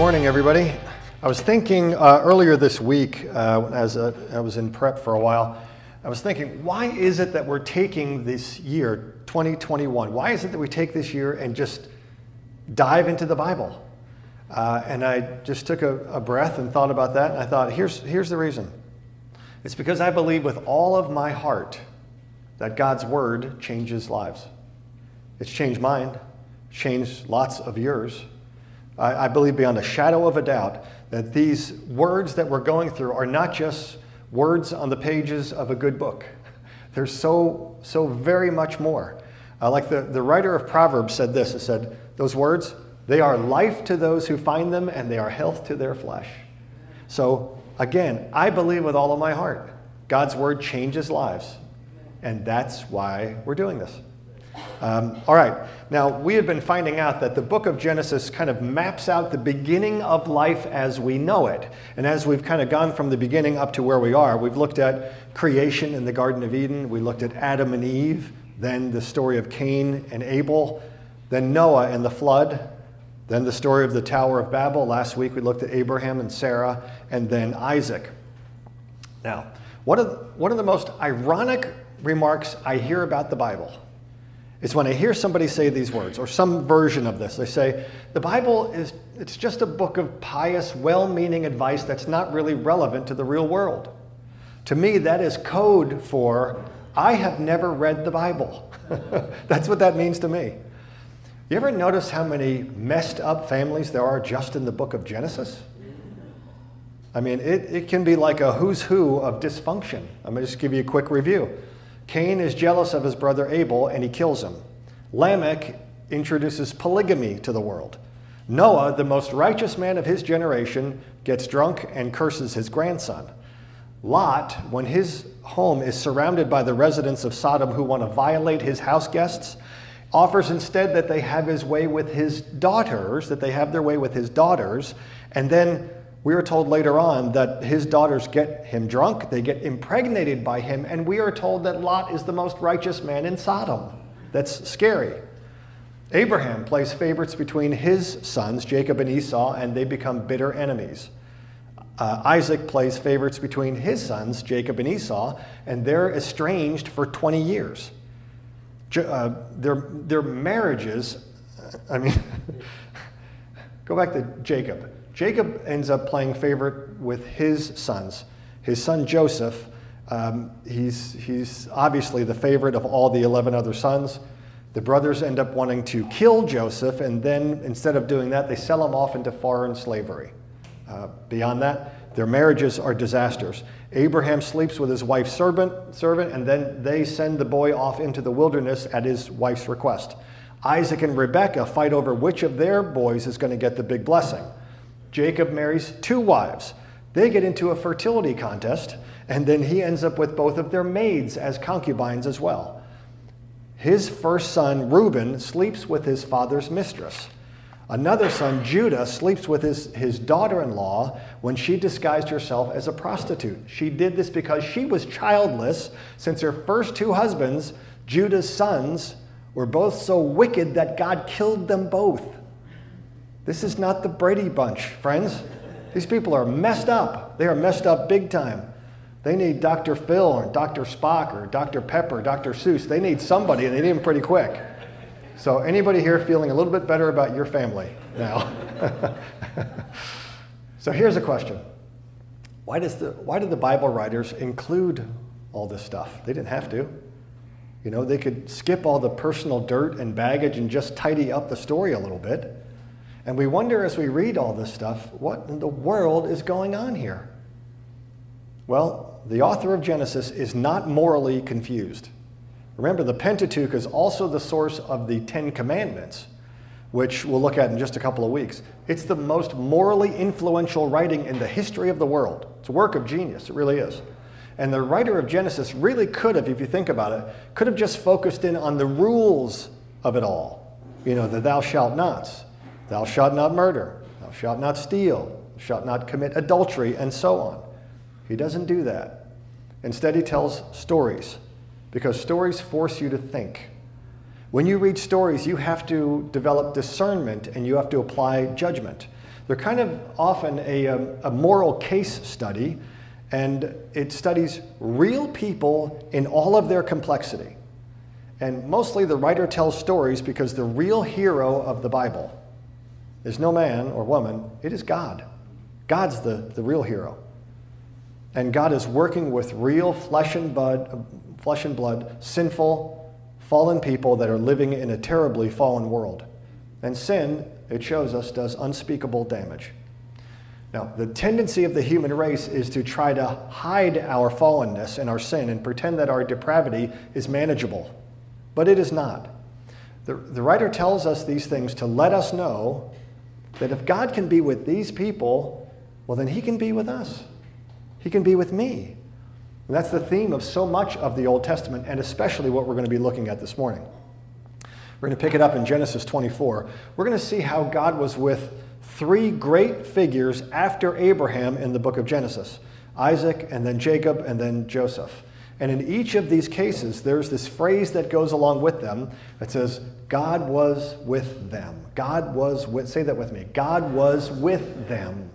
morning, everybody. I was thinking uh, earlier this week, uh, as uh, I was in prep for a while, I was thinking, why is it that we're taking this year, 2021, why is it that we take this year and just dive into the Bible? Uh, and I just took a, a breath and thought about that, and I thought, here's, here's the reason. It's because I believe with all of my heart that God's Word changes lives. It's changed mine, changed lots of yours. I, I believe beyond a shadow of a doubt that these words that we're going through are not just words on the pages of a good book. There's so, so very much more. Uh, like the, the writer of Proverbs said this, it said, those words, they are life to those who find them and they are health to their flesh. So again, I believe with all of my heart, God's word changes lives. And that's why we're doing this. Um, all right, now we have been finding out that the book of Genesis kind of maps out the beginning of life as we know it. And as we've kind of gone from the beginning up to where we are, we've looked at creation in the Garden of Eden, we looked at Adam and Eve, then the story of Cain and Abel, then Noah and the flood, then the story of the Tower of Babel. Last week we looked at Abraham and Sarah, and then Isaac. Now, one of, one of the most ironic remarks I hear about the Bible is when I hear somebody say these words, or some version of this. They say, the Bible is it's just a book of pious, well-meaning advice that's not really relevant to the real world. To me, that is code for I have never read the Bible. that's what that means to me. You ever notice how many messed up families there are just in the book of Genesis? I mean, it, it can be like a who's who of dysfunction. I'm going to just give you a quick review. Cain is jealous of his brother Abel and he kills him. Lamech introduces polygamy to the world. Noah, the most righteous man of his generation, gets drunk and curses his grandson. Lot, when his home is surrounded by the residents of Sodom who want to violate his house guests, offers instead that they have his way with his daughters, that they have their way with his daughters, and then we are told later on that his daughters get him drunk, they get impregnated by him, and we are told that Lot is the most righteous man in Sodom. That's scary. Abraham plays favorites between his sons, Jacob and Esau, and they become bitter enemies. Uh, Isaac plays favorites between his sons, Jacob and Esau, and they're estranged for 20 years. Uh, their, their marriages, I mean, go back to Jacob. Jacob ends up playing favorite with his sons. His son Joseph, um, he's, he's obviously the favorite of all the 11 other sons. The brothers end up wanting to kill Joseph, and then instead of doing that, they sell him off into foreign slavery. Uh, beyond that, their marriages are disasters. Abraham sleeps with his wife's servant, servant, and then they send the boy off into the wilderness at his wife's request. Isaac and Rebekah fight over which of their boys is going to get the big blessing. Jacob marries two wives. They get into a fertility contest, and then he ends up with both of their maids as concubines as well. His first son, Reuben, sleeps with his father's mistress. Another son, Judah, sleeps with his, his daughter in law when she disguised herself as a prostitute. She did this because she was childless, since her first two husbands, Judah's sons, were both so wicked that God killed them both. This is not the Brady Bunch, friends. These people are messed up. They are messed up big time. They need Dr. Phil or Dr. Spock or Dr. Pepper, Dr. Seuss. They need somebody, and they need them pretty quick. So, anybody here feeling a little bit better about your family now? so, here's a question why, does the, why did the Bible writers include all this stuff? They didn't have to. You know, they could skip all the personal dirt and baggage and just tidy up the story a little bit. And we wonder as we read all this stuff, what in the world is going on here? Well, the author of Genesis is not morally confused. Remember, the Pentateuch is also the source of the Ten Commandments, which we'll look at in just a couple of weeks. It's the most morally influential writing in the history of the world. It's a work of genius, it really is. And the writer of Genesis really could have, if you think about it, could have just focused in on the rules of it all. You know, the thou shalt nots Thou shalt not murder. Thou shalt not steal. Thou shalt not commit adultery, and so on. He doesn't do that. Instead, he tells stories because stories force you to think. When you read stories, you have to develop discernment and you have to apply judgment. They're kind of often a, um, a moral case study, and it studies real people in all of their complexity. And mostly the writer tells stories because the real hero of the Bible is no man or woman, it is God. God's the, the real hero. And God is working with real flesh and blood, flesh and blood, sinful, fallen people that are living in a terribly fallen world. And sin, it shows us, does unspeakable damage. Now, the tendency of the human race is to try to hide our fallenness and our sin and pretend that our depravity is manageable, but it is not. The, the writer tells us these things to let us know that if God can be with these people, well, then He can be with us. He can be with me. And that's the theme of so much of the Old Testament, and especially what we're going to be looking at this morning. We're going to pick it up in Genesis 24. We're going to see how God was with three great figures after Abraham in the book of Genesis Isaac, and then Jacob, and then Joseph. And in each of these cases, there's this phrase that goes along with them that says, God was with them. God was with, say that with me. God was with them.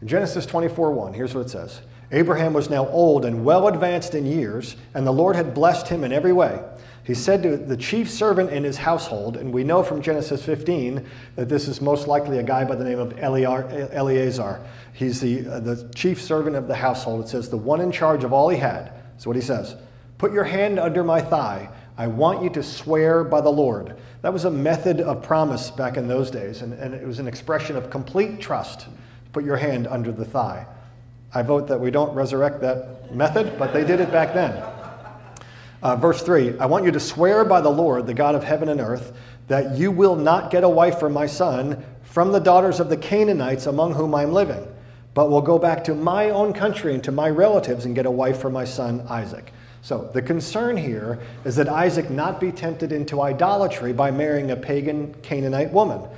In Genesis 24 1, here's what it says Abraham was now old and well advanced in years, and the Lord had blessed him in every way. He said to the chief servant in his household, and we know from Genesis 15 that this is most likely a guy by the name of Eleazar. He's the, uh, the chief servant of the household. It says, the one in charge of all he had. That's what he says. Put your hand under my thigh. I want you to swear by the Lord. That was a method of promise back in those days, and, and it was an expression of complete trust. Put your hand under the thigh. I vote that we don't resurrect that method, but they did it back then. Uh, verse 3 I want you to swear by the Lord, the God of heaven and earth, that you will not get a wife for my son from the daughters of the Canaanites among whom I am living, but will go back to my own country and to my relatives and get a wife for my son Isaac. So the concern here is that Isaac not be tempted into idolatry by marrying a pagan Canaanite woman.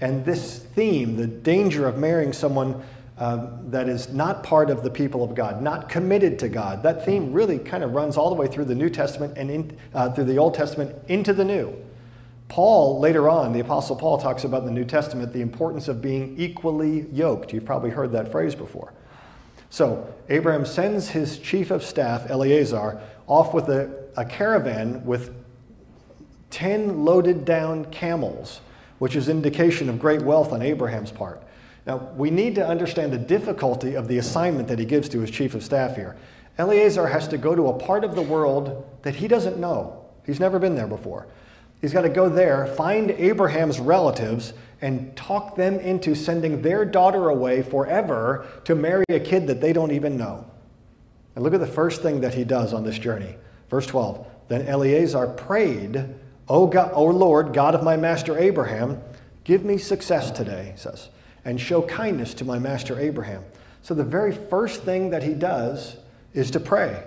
And this theme, the danger of marrying someone um, that is not part of the people of God, not committed to God. That theme really kind of runs all the way through the New Testament and in, uh, through the Old Testament into the New. Paul, later on, the Apostle Paul talks about in the New Testament the importance of being equally yoked. You've probably heard that phrase before. So, Abraham sends his chief of staff, Eleazar, off with a, a caravan with 10 loaded down camels, which is indication of great wealth on Abraham's part. Now, we need to understand the difficulty of the assignment that he gives to his chief of staff here. Eleazar has to go to a part of the world that he doesn't know. He's never been there before. He's got to go there, find Abraham's relatives, and talk them into sending their daughter away forever to marry a kid that they don't even know. And look at the first thing that he does on this journey. Verse 12. Then Eleazar prayed, O, God, o Lord, God of my master Abraham, give me success today, he says and show kindness to my master Abraham. So the very first thing that he does is to pray.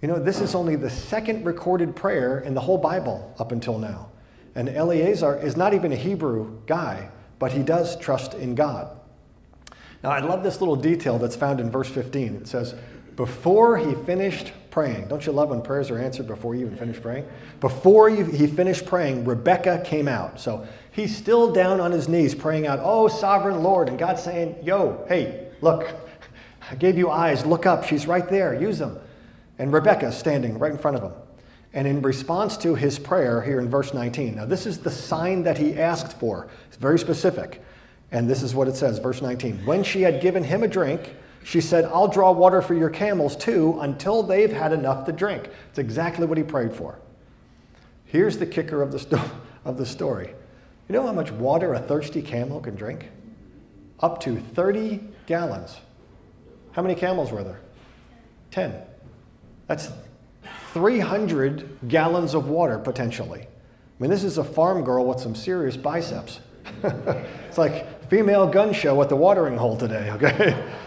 You know, this is only the second recorded prayer in the whole Bible up until now. And Eleazar is not even a Hebrew guy, but he does trust in God. Now, I love this little detail that's found in verse 15. It says, Before he finished praying, don't you love when prayers are answered before you even finish praying? Before he finished praying, Rebecca came out. So He's still down on his knees praying out, Oh, sovereign Lord. And God's saying, Yo, hey, look, I gave you eyes. Look up. She's right there. Use them. And Rebecca's standing right in front of him. And in response to his prayer here in verse 19, now this is the sign that he asked for. It's very specific. And this is what it says, verse 19. When she had given him a drink, she said, I'll draw water for your camels too until they've had enough to drink. It's exactly what he prayed for. Here's the kicker of the, sto- of the story you know how much water a thirsty camel can drink? Up to 30 gallons. How many camels were there? 10. That's 300 gallons of water potentially. I mean, this is a farm girl with some serious biceps. it's like female gun show at the watering hole today, okay?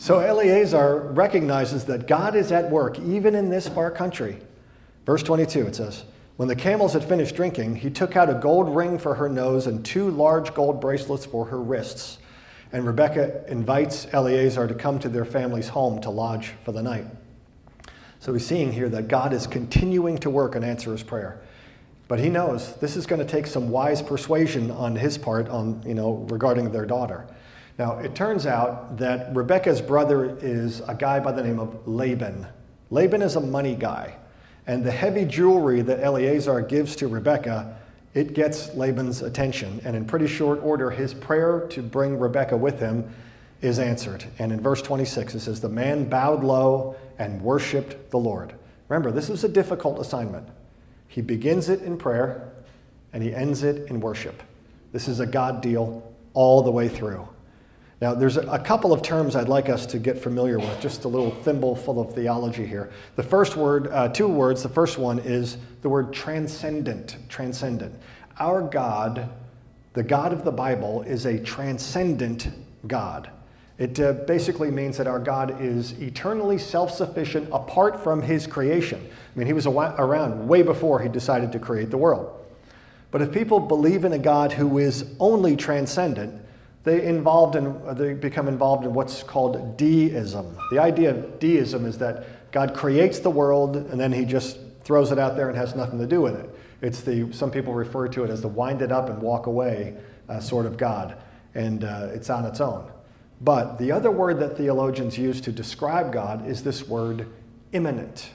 So Eleazar recognizes that God is at work even in this far country. Verse 22, it says, when the camels had finished drinking, he took out a gold ring for her nose and two large gold bracelets for her wrists. And Rebekah invites Eleazar to come to their family's home to lodge for the night. So we're seeing here that God is continuing to work and answer his prayer. But he knows this is going to take some wise persuasion on his part on, you know, regarding their daughter. Now, it turns out that Rebecca's brother is a guy by the name of Laban. Laban is a money guy. And the heavy jewelry that Eleazar gives to Rebecca, it gets Laban's attention. And in pretty short order, his prayer to bring Rebecca with him is answered. And in verse 26, it says, The man bowed low and worshiped the Lord. Remember, this is a difficult assignment. He begins it in prayer and he ends it in worship. This is a God deal all the way through. Now, there's a couple of terms I'd like us to get familiar with, just a little thimble full of theology here. The first word, uh, two words, the first one is the word transcendent. Transcendent. Our God, the God of the Bible, is a transcendent God. It uh, basically means that our God is eternally self sufficient apart from his creation. I mean, he was around way before he decided to create the world. But if people believe in a God who is only transcendent, they involved in they become involved in what's called deism. The idea of deism is that God creates the world and then he just throws it out there and has nothing to do with it. It's the some people refer to it as the wind it up and walk away uh, sort of God, and uh, it's on its own. But the other word that theologians use to describe God is this word immanent.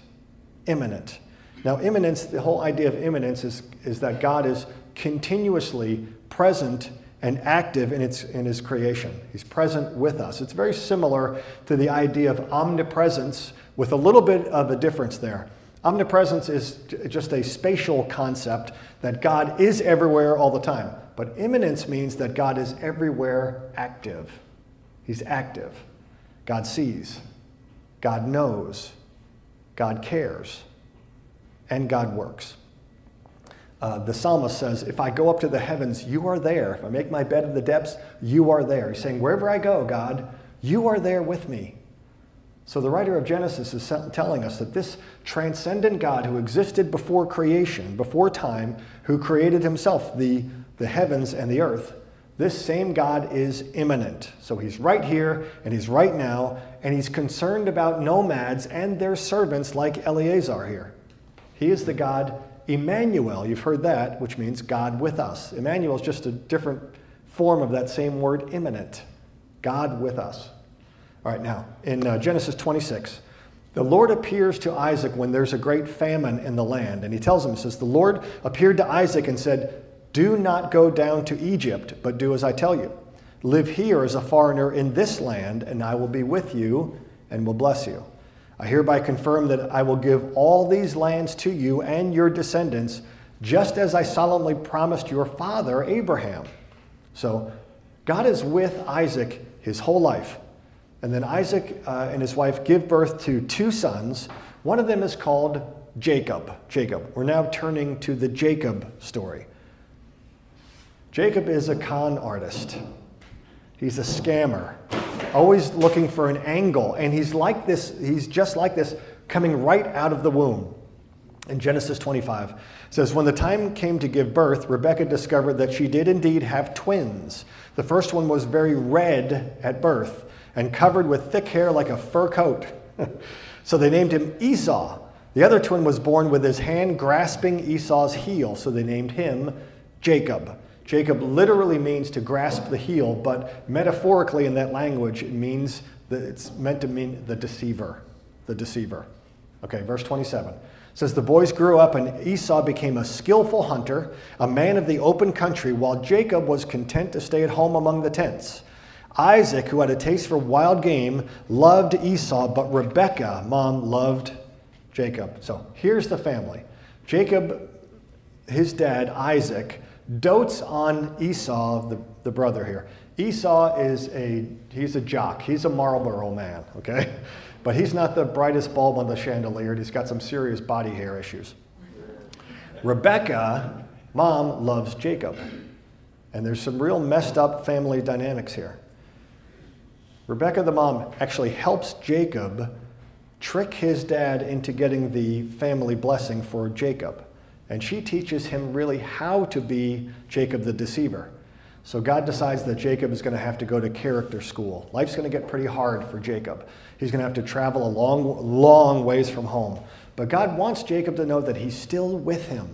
Immanent. Now, immanence, the whole idea of immanence is, is that God is continuously present and active in, its, in his creation. He's present with us. It's very similar to the idea of omnipresence, with a little bit of a difference there. Omnipresence is just a spatial concept that God is everywhere all the time. But immanence means that God is everywhere active. He's active. God sees. God knows. God cares. And God works. Uh, the psalmist says, If I go up to the heavens, you are there. If I make my bed in the depths, you are there. He's saying, Wherever I go, God, you are there with me. So the writer of Genesis is telling us that this transcendent God who existed before creation, before time, who created himself, the, the heavens and the earth, this same God is immanent. So he's right here and he's right now, and he's concerned about nomads and their servants like Eleazar here. He is the God Emmanuel, you've heard that, which means God with us. Emmanuel is just a different form of that same word, immanent. God with us. All right, now, in uh, Genesis 26, the Lord appears to Isaac when there's a great famine in the land. And he tells him, he says, The Lord appeared to Isaac and said, Do not go down to Egypt, but do as I tell you. Live here as a foreigner in this land, and I will be with you and will bless you. I hereby confirm that I will give all these lands to you and your descendants, just as I solemnly promised your father Abraham. So God is with Isaac his whole life. And then Isaac uh, and his wife give birth to two sons. One of them is called Jacob. Jacob. We're now turning to the Jacob story. Jacob is a con artist. He's a scammer always looking for an angle. And he's like this, he's just like this, coming right out of the womb. In Genesis 25, it says, When the time came to give birth, Rebekah discovered that she did indeed have twins. The first one was very red at birth and covered with thick hair like a fur coat. so they named him Esau. The other twin was born with his hand grasping Esau's heel, so they named him Jacob. Jacob literally means to grasp the heel, but metaphorically in that language, it means that it's meant to mean the deceiver. The deceiver. Okay, verse 27 says the boys grew up and Esau became a skillful hunter, a man of the open country, while Jacob was content to stay at home among the tents. Isaac, who had a taste for wild game, loved Esau, but Rebekah, mom, loved Jacob. So here's the family. Jacob, his dad, Isaac, dotes on Esau, the, the brother here. Esau is a, he's a jock. He's a Marlboro man, okay? But he's not the brightest bulb on the chandelier. He's got some serious body hair issues. Rebecca, mom, loves Jacob. And there's some real messed up family dynamics here. Rebecca, the mom, actually helps Jacob trick his dad into getting the family blessing for Jacob. And she teaches him really how to be Jacob the deceiver. So God decides that Jacob is going to have to go to character school. Life's going to get pretty hard for Jacob. He's going to have to travel a long, long ways from home. But God wants Jacob to know that he's still with him.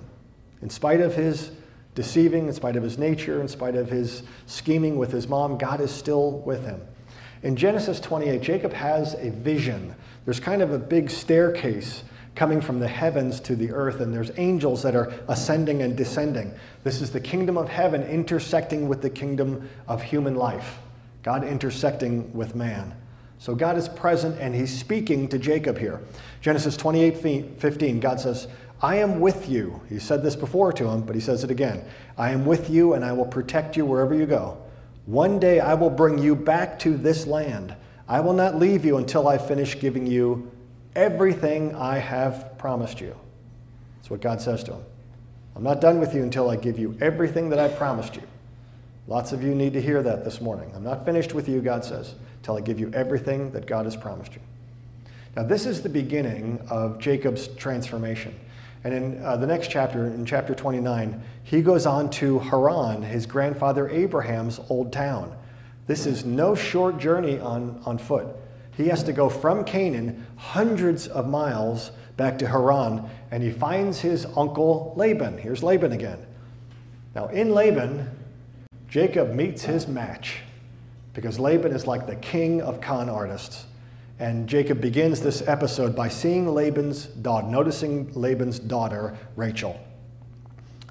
In spite of his deceiving, in spite of his nature, in spite of his scheming with his mom, God is still with him. In Genesis 28, Jacob has a vision. There's kind of a big staircase coming from the heavens to the earth, and there's angels that are ascending and descending. This is the kingdom of heaven intersecting with the kingdom of human life, God intersecting with man. So God is present and he's speaking to Jacob here. Genesis 28 15, God says, I am with you. He said this before to him, but he says it again. I am with you and I will protect you wherever you go. One day I will bring you back to this land. I will not leave you until I finish giving you everything I have promised you. That's what God says to him. I'm not done with you until I give you everything that I promised you. Lots of you need to hear that this morning. I'm not finished with you, God says till I give you everything that God has promised you. Now, this is the beginning of Jacob's transformation. And in uh, the next chapter, in chapter 29, he goes on to Haran, his grandfather Abraham's old town. This is no short journey on, on foot. He has to go from Canaan hundreds of miles back to Haran, and he finds his uncle Laban. Here's Laban again. Now, in Laban, Jacob meets his match because Laban is like the king of con artists. And Jacob begins this episode by seeing Laban's daughter, noticing Laban's daughter, Rachel.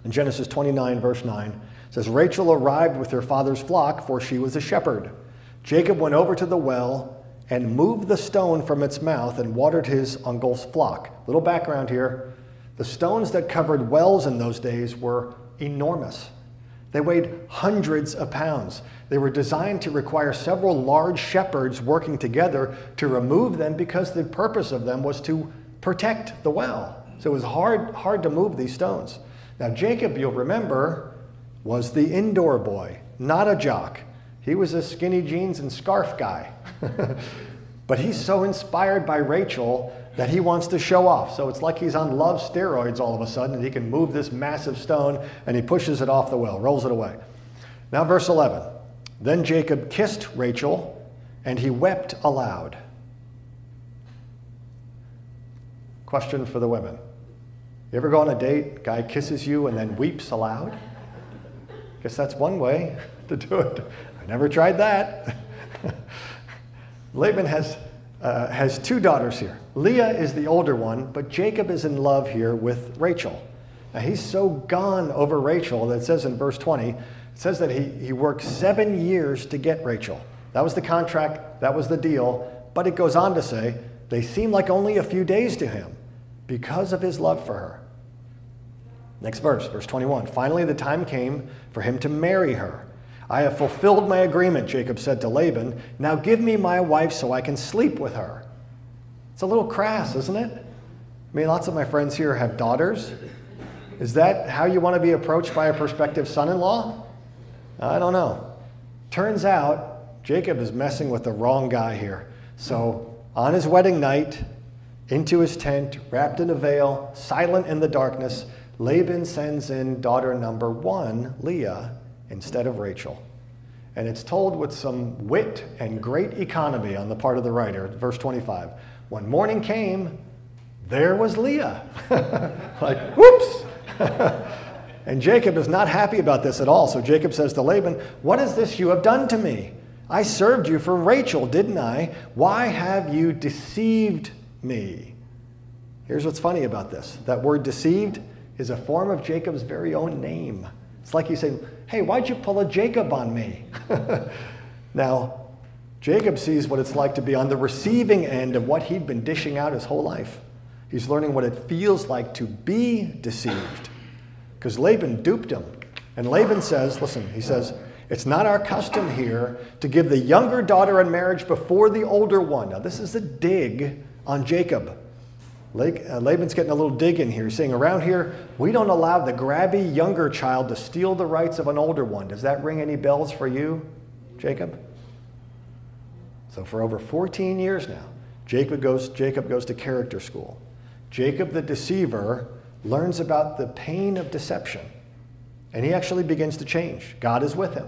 In Genesis 29, verse 9, says, Rachel arrived with her father's flock, for she was a shepherd. Jacob went over to the well and moved the stone from its mouth and watered his uncle's flock. Little background here the stones that covered wells in those days were enormous. They weighed hundreds of pounds. They were designed to require several large shepherds working together to remove them because the purpose of them was to protect the well. So it was hard, hard to move these stones. Now, Jacob, you'll remember, was the indoor boy, not a jock. He was a skinny jeans and scarf guy. but he's so inspired by Rachel that he wants to show off. So it's like he's on love steroids all of a sudden, and he can move this massive stone and he pushes it off the well, rolls it away. Now, verse 11. Then Jacob kissed Rachel, and he wept aloud. Question for the women. You ever go on a date, guy kisses you and then weeps aloud? Guess that's one way to do it. I never tried that. Laban has uh, has two daughters here. Leah is the older one, but Jacob is in love here with Rachel. Now, he's so gone over Rachel that it says in verse 20, it says that he, he worked seven years to get Rachel. That was the contract, that was the deal. But it goes on to say, they seem like only a few days to him because of his love for her. Next verse, verse 21. Finally, the time came for him to marry her. I have fulfilled my agreement, Jacob said to Laban. Now give me my wife so I can sleep with her. It's a little crass, isn't it? I mean, lots of my friends here have daughters. Is that how you want to be approached by a prospective son in law? I don't know. Turns out Jacob is messing with the wrong guy here. So, on his wedding night, into his tent, wrapped in a veil, silent in the darkness, Laban sends in daughter number one, Leah, instead of Rachel. And it's told with some wit and great economy on the part of the writer. Verse 25 When morning came, there was Leah. like, whoops! and Jacob is not happy about this at all. So Jacob says to Laban, What is this you have done to me? I served you for Rachel, didn't I? Why have you deceived me? Here's what's funny about this that word deceived is a form of Jacob's very own name. It's like he's saying, Hey, why'd you pull a Jacob on me? now, Jacob sees what it's like to be on the receiving end of what he'd been dishing out his whole life. He's learning what it feels like to be deceived because Laban duped him. And Laban says, Listen, he says, it's not our custom here to give the younger daughter in marriage before the older one. Now, this is a dig on Jacob. Uh, Laban's getting a little dig in here, He's saying, Around here, we don't allow the grabby younger child to steal the rights of an older one. Does that ring any bells for you, Jacob? So, for over 14 years now, Jacob goes, Jacob goes to character school. Jacob the deceiver learns about the pain of deception, and he actually begins to change. God is with him.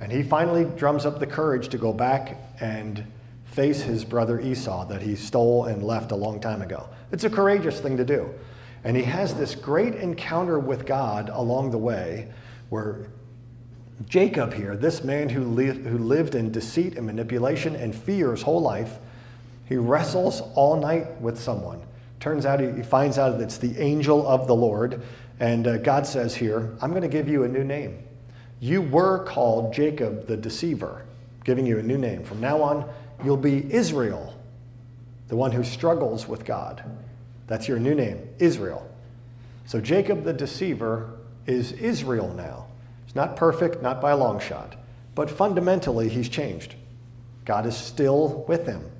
And he finally drums up the courage to go back and face his brother Esau that he stole and left a long time ago. It's a courageous thing to do. And he has this great encounter with God along the way where Jacob here, this man who, li- who lived in deceit and manipulation and fear his whole life, he wrestles all night with someone. Turns out he, he finds out that it's the angel of the Lord. And uh, God says here, I'm going to give you a new name. You were called Jacob the deceiver, giving you a new name. From now on, you'll be Israel, the one who struggles with God. That's your new name, Israel. So Jacob the deceiver is Israel now. He's not perfect, not by a long shot, but fundamentally he's changed. God is still with him.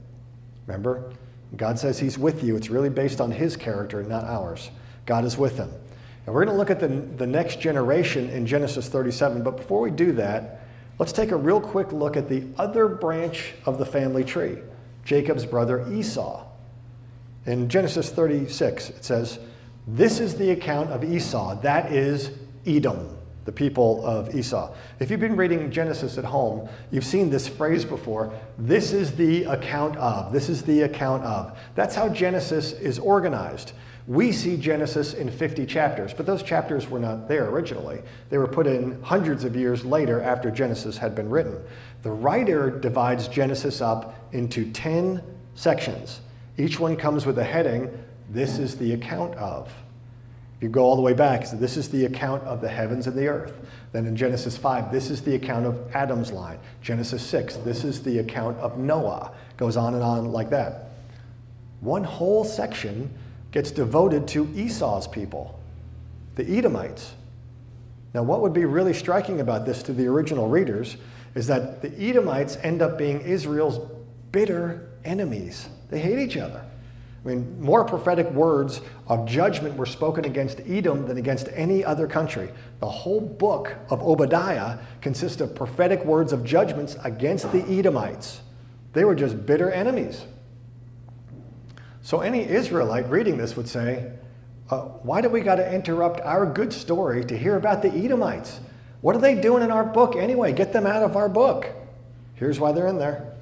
Remember? God says he's with you. It's really based on his character, not ours. God is with him. And we're going to look at the, the next generation in Genesis 37. But before we do that, let's take a real quick look at the other branch of the family tree Jacob's brother Esau. In Genesis 36, it says, This is the account of Esau, that is Edom, the people of Esau. If you've been reading Genesis at home, you've seen this phrase before. This is the account of. This is the account of. That's how Genesis is organized. We see Genesis in 50 chapters, but those chapters were not there originally. They were put in hundreds of years later after Genesis had been written. The writer divides Genesis up into 10 sections. Each one comes with a heading this is the account of. If you go all the way back, so this is the account of the heavens and the earth. Then in Genesis 5, this is the account of Adam's line. Genesis 6, this is the account of Noah. Goes on and on like that. One whole section gets devoted to Esau's people, the Edomites. Now, what would be really striking about this to the original readers is that the Edomites end up being Israel's bitter enemies. They hate each other. I mean, more prophetic words of judgment were spoken against Edom than against any other country. The whole book of Obadiah consists of prophetic words of judgments against the Edomites. They were just bitter enemies. So any Israelite reading this would say, uh, why do we got to interrupt our good story to hear about the Edomites? What are they doing in our book anyway? Get them out of our book. Here's why they're in there.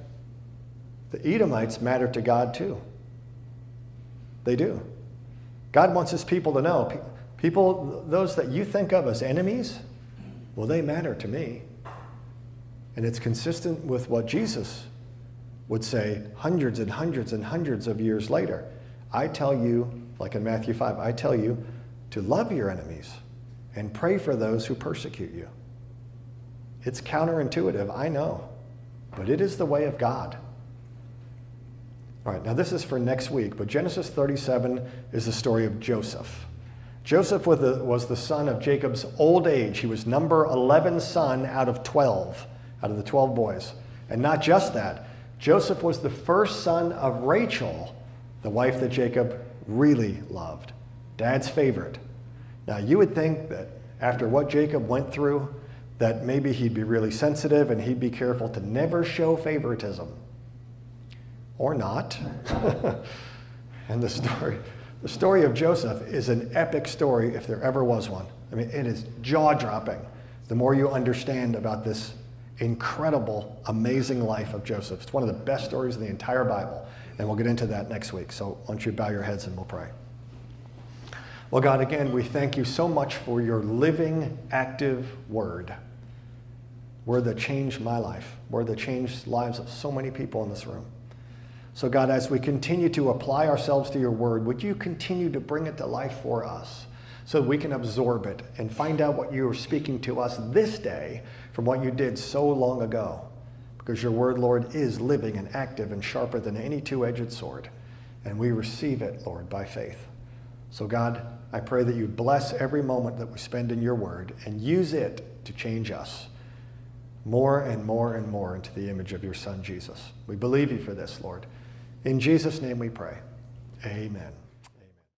The Edomites matter to God too. They do. God wants his people to know people, those that you think of as enemies, well, they matter to me. And it's consistent with what Jesus would say hundreds and hundreds and hundreds of years later. I tell you, like in Matthew 5, I tell you to love your enemies and pray for those who persecute you. It's counterintuitive, I know, but it is the way of God. All right, now this is for next week, but Genesis 37 is the story of Joseph. Joseph was the, was the son of Jacob's old age. He was number 11 son out of 12, out of the 12 boys. And not just that, Joseph was the first son of Rachel, the wife that Jacob really loved, dad's favorite. Now, you would think that after what Jacob went through, that maybe he'd be really sensitive and he'd be careful to never show favoritism. Or not. and the story, the story of Joseph is an epic story if there ever was one. I mean, it is jaw dropping the more you understand about this incredible, amazing life of Joseph. It's one of the best stories in the entire Bible. And we'll get into that next week. So why don't you bow your heads and we'll pray. Well, God, again, we thank you so much for your living, active word. Word that changed my life, word that changed lives of so many people in this room. So, God, as we continue to apply ourselves to your word, would you continue to bring it to life for us so we can absorb it and find out what you are speaking to us this day from what you did so long ago. Because your word, Lord, is living and active and sharper than any two edged sword. And we receive it, Lord, by faith. So, God, I pray that you bless every moment that we spend in your word and use it to change us more and more and more into the image of your Son, Jesus. We believe you for this, Lord. In Jesus' name we pray. Amen.